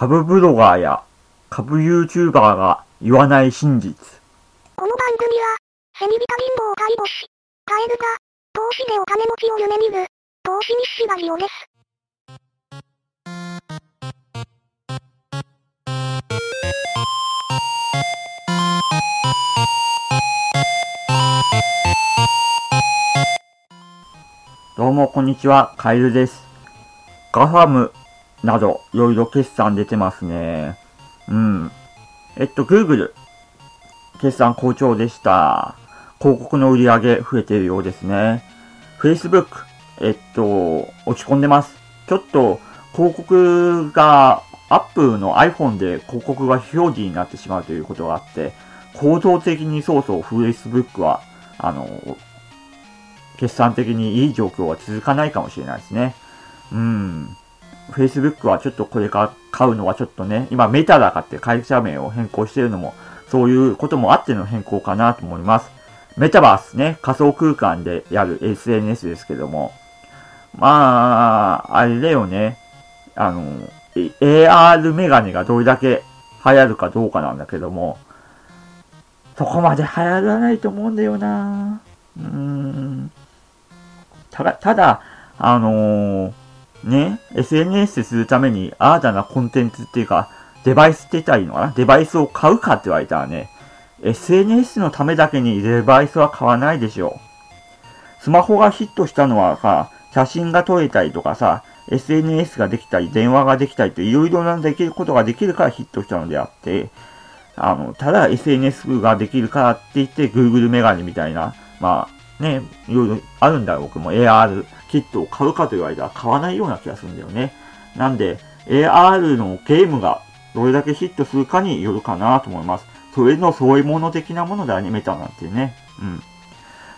株ブロガーや株 YouTuber が言わない真実。この番組は、セミビタ貧乏を介護し、カエルが、投資でお金持ちを夢見る、投資日誌ラジオです。どうもこんにちは、カエルです。ガファムなど、いろいろ決算出てますね。うん。えっと、Google、決算好調でした。広告の売り上げ増えているようですね。Facebook、えっと、落ち込んでます。ちょっと、広告が、アップの iPhone で広告が非表示になってしまうということがあって、構造的にそうそう Facebook は、あの、決算的にいい状況は続かないかもしれないですね。うん。Facebook はちょっとこれから買うのはちょっとね、今メタだかって会社名を変更してるのも、そういうこともあっての変更かなと思います。メタバースね、仮想空間でやる SNS ですけども、まあ、あれだよね、あの、AR メガネがどれだけ流行るかどうかなんだけども、そこまで流行らないと思うんだよなうーん。ただ、ただ、あのーね、SNS するために新たなコンテンツっていうか、デバイスって言ったらいいのかな？デバイスを買うかって言われたらね、SNS のためだけにデバイスは買わないでしょ。スマホがヒットしたのはさ、写真が撮れたりとかさ、SNS ができたり、電話ができたりといろいろなできることができるからヒットしたのであって、あの、ただ SNS ができるからって言って Google メガネみたいな、まあね、いろいろあるんだろう僕も。AR キットを買うかと言われたら買わないような気がするんだよね。なんで、AR のゲームがどれだけヒットするかによるかなと思います。それの添え物的なものだよね、メーターなんてね。うん。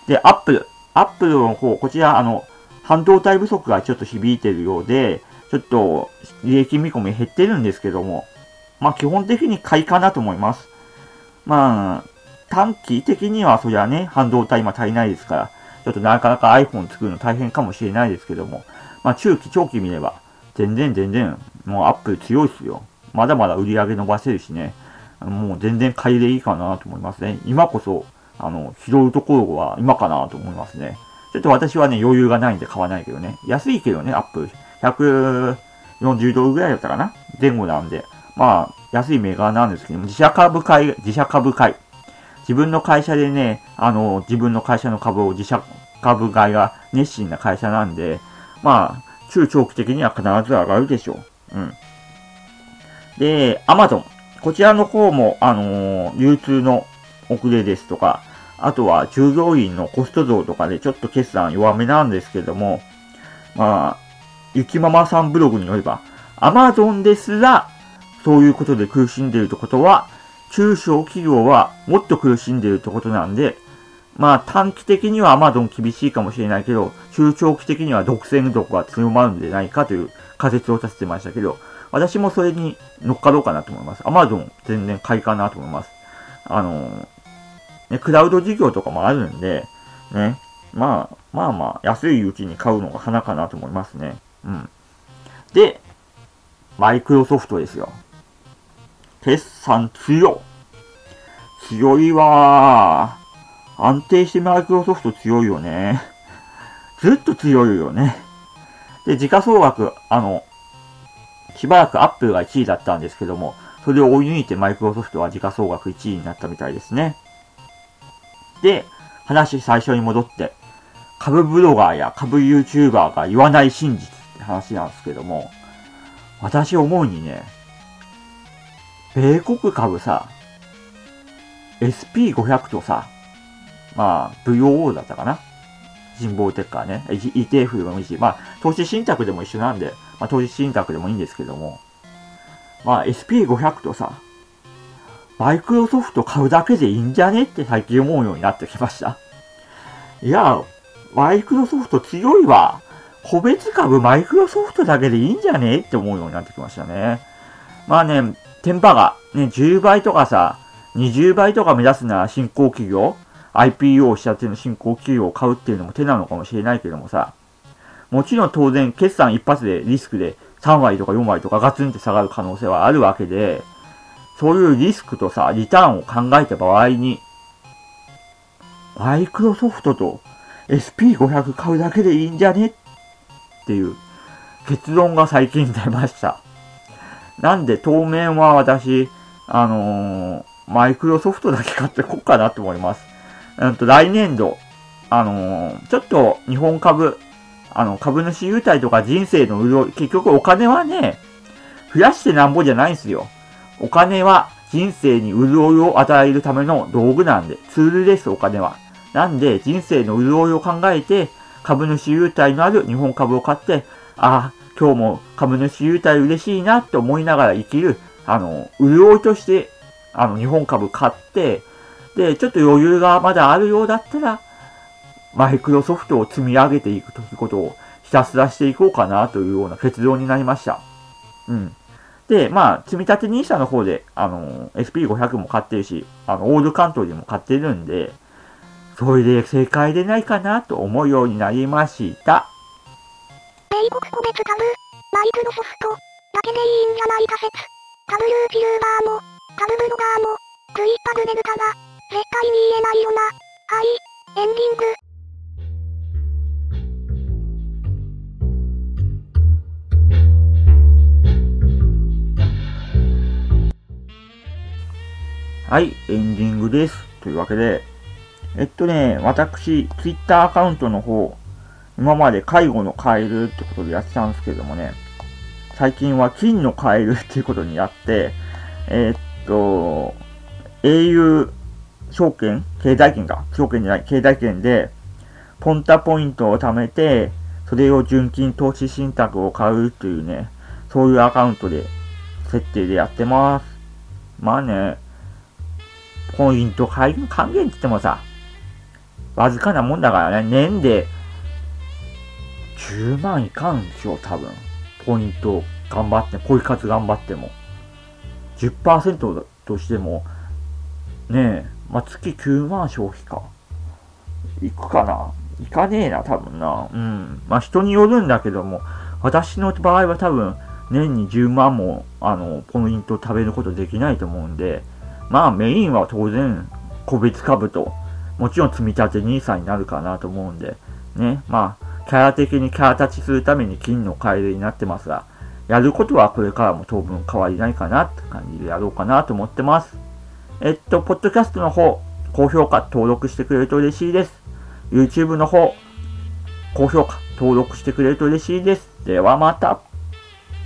で、Apple。Apple の方、こちら、あの、半導体不足がちょっと響いてるようで、ちょっと利益見込み減ってるんですけども、まあ基本的に買いかなと思います。まあ、短期的にはそりゃね、半導体今足りないですから、ちょっとなかなか iPhone 作るの大変かもしれないですけども、まあ中期、長期見れば、全然全然、もう Apple 強いっすよ。まだまだ売り上げ伸ばせるしね、もう全然買いでいいかなと思いますね。今こそ、あの、拾うところは今かなと思いますね。ちょっと私はね、余裕がないんで買わないけどね。安いけどね、アップ。140ドルぐらいだったかな？前後なんで。まあ、安いメーカーなんですけども、自社株買い、自社株買い。自分の会社でね、あの、自分の会社の株を自社株買いが熱心な会社なんで、まあ、中長期的には必ず上がるでしょう。うん。で、アマゾン。こちらの方も、あのー流通の遅れですとか、あとは従業員のコスト増とかでちょっと決算弱めなんですけども、まあ、ゆきママさんブログによれば、アマゾンですら、そういうことで苦しんでいるってことは、中小企業はもっと苦しんでいるってことなんで、まあ短期的にはアマゾン厳しいかもしれないけど、中長期的には独占力が強まるんじゃないかという仮説を立ててましたけど、私もそれに乗っかろうかなと思います。アマゾン全然買いかなと思います。あのね、クラウド事業とかもあるんで、ね、まあ、まあまあ、安いうちに買うのが花かなと思いますね。うん。で、マイクロソフトですよ。決算強い。強いわー。安定してマイクロソフト強いよね。ずっと強いよね。で、時価総額、あの、しばらくアップルが1位だったんですけども、それを追い抜いてマイクロソフトは時価総額1位になったみたいですね。で、話最初に戻って、株ブロガーや株 YouTuber が言わない真実って話なんですけども、私思うにね、米国株さ、SP500 とさ、まあ、VOO だったかな人望テッカーね。ETF でもいいし、まあ、投資信託でも一緒なんで、まあ、投資信託でもいいんですけども、まあ、SP500 とさ、マイクロソフト買うだけでいいんじゃねって最近思うようになってきました。いや、マイクロソフト強いわ。個別株マイクロソフトだけでいいんじゃねって思うようになってきましたね。まあね、テンパが、ね、10倍とかさ、20倍とか目指すなら新興企業、IPO をしたっての新興企業を買うっていうのも手なのかもしれないけどもさ、もちろん当然決算一発でリスクで3割とか4割とかガツンって下がる可能性はあるわけで、そういうリスクとさ、リターンを考えた場合に、マイクロソフトと SP500 買うだけでいいんじゃね？っていう結論が最近出ました。なんで当面は私、あのー、マイクロソフトだけ買ってこっかなと思います。うんと、来年度、あのー、ちょっと日本株、あの、株主優待とか人生の潤い、結局お金はね、増やしてなんぼじゃないんですよ。お金は人生に潤いを与えるための道具なんで、ツールです、お金は。なんで、人生の潤いを考えて、株主優待のある日本株を買って、ああ、今日も株主優待嬉しいなって思いながら生きる、あの、潤いとして、あの、日本株買って、で、ちょっと余裕がまだあるようだったら、マイクロソフトを積み上げていくということをひたすらしていこうかなというような結論になりました。うん。で、まあ、積み立 NISA の方で、あの、SP500 も買ってるし、あの、オール関東でも買ってるんで、それで正解でないかなと思うようになりました。米国個別株、マイクロソフト、だけでいいんじゃないか説。W チルーバーも、株ブロガーも、クイッパグネルタが、絶対に言えないよな。はい、エンディング。はい、エンディングです。というわけで、えっとね、私、ツイッターアカウントの方、今まで介護のカエルってことでやってたんですけどもね、最近は金のカエルっていうことにやって、えー、っと、au 証券？経済圏か？証券じゃない。経済圏で、ポンタポイントを貯めて、それを純金投資信託を買うというね、そういうアカウントで、設定でやってます。まあね、ポイント還元って言ってもさ、わずかなもんだからね、年で10万いかんでしょ、多分。ポイント頑張って、ポイ活頑張っても。10%としても、ねえ、まあ、月9万消費か。行くかないかねえな、多分な。うん。まあ、人によるんだけども、私の場合は多分、年に10万も、あの、ポイント食べることできないと思うんで、まあ、メインは当然、個別株と、もちろん積み立て NISA になるかなと思うんで、ね、まあ、キャラ的にキャラ立ちするために金のカエルになってますが、やることはこれからも当分変わりないかなって感じでやろうかなと思ってます。えっと、ポッドキャストの方、高評価、登録してくれると嬉しいです。YouTube の方、高評価、登録してくれると嬉しいです。ではまた。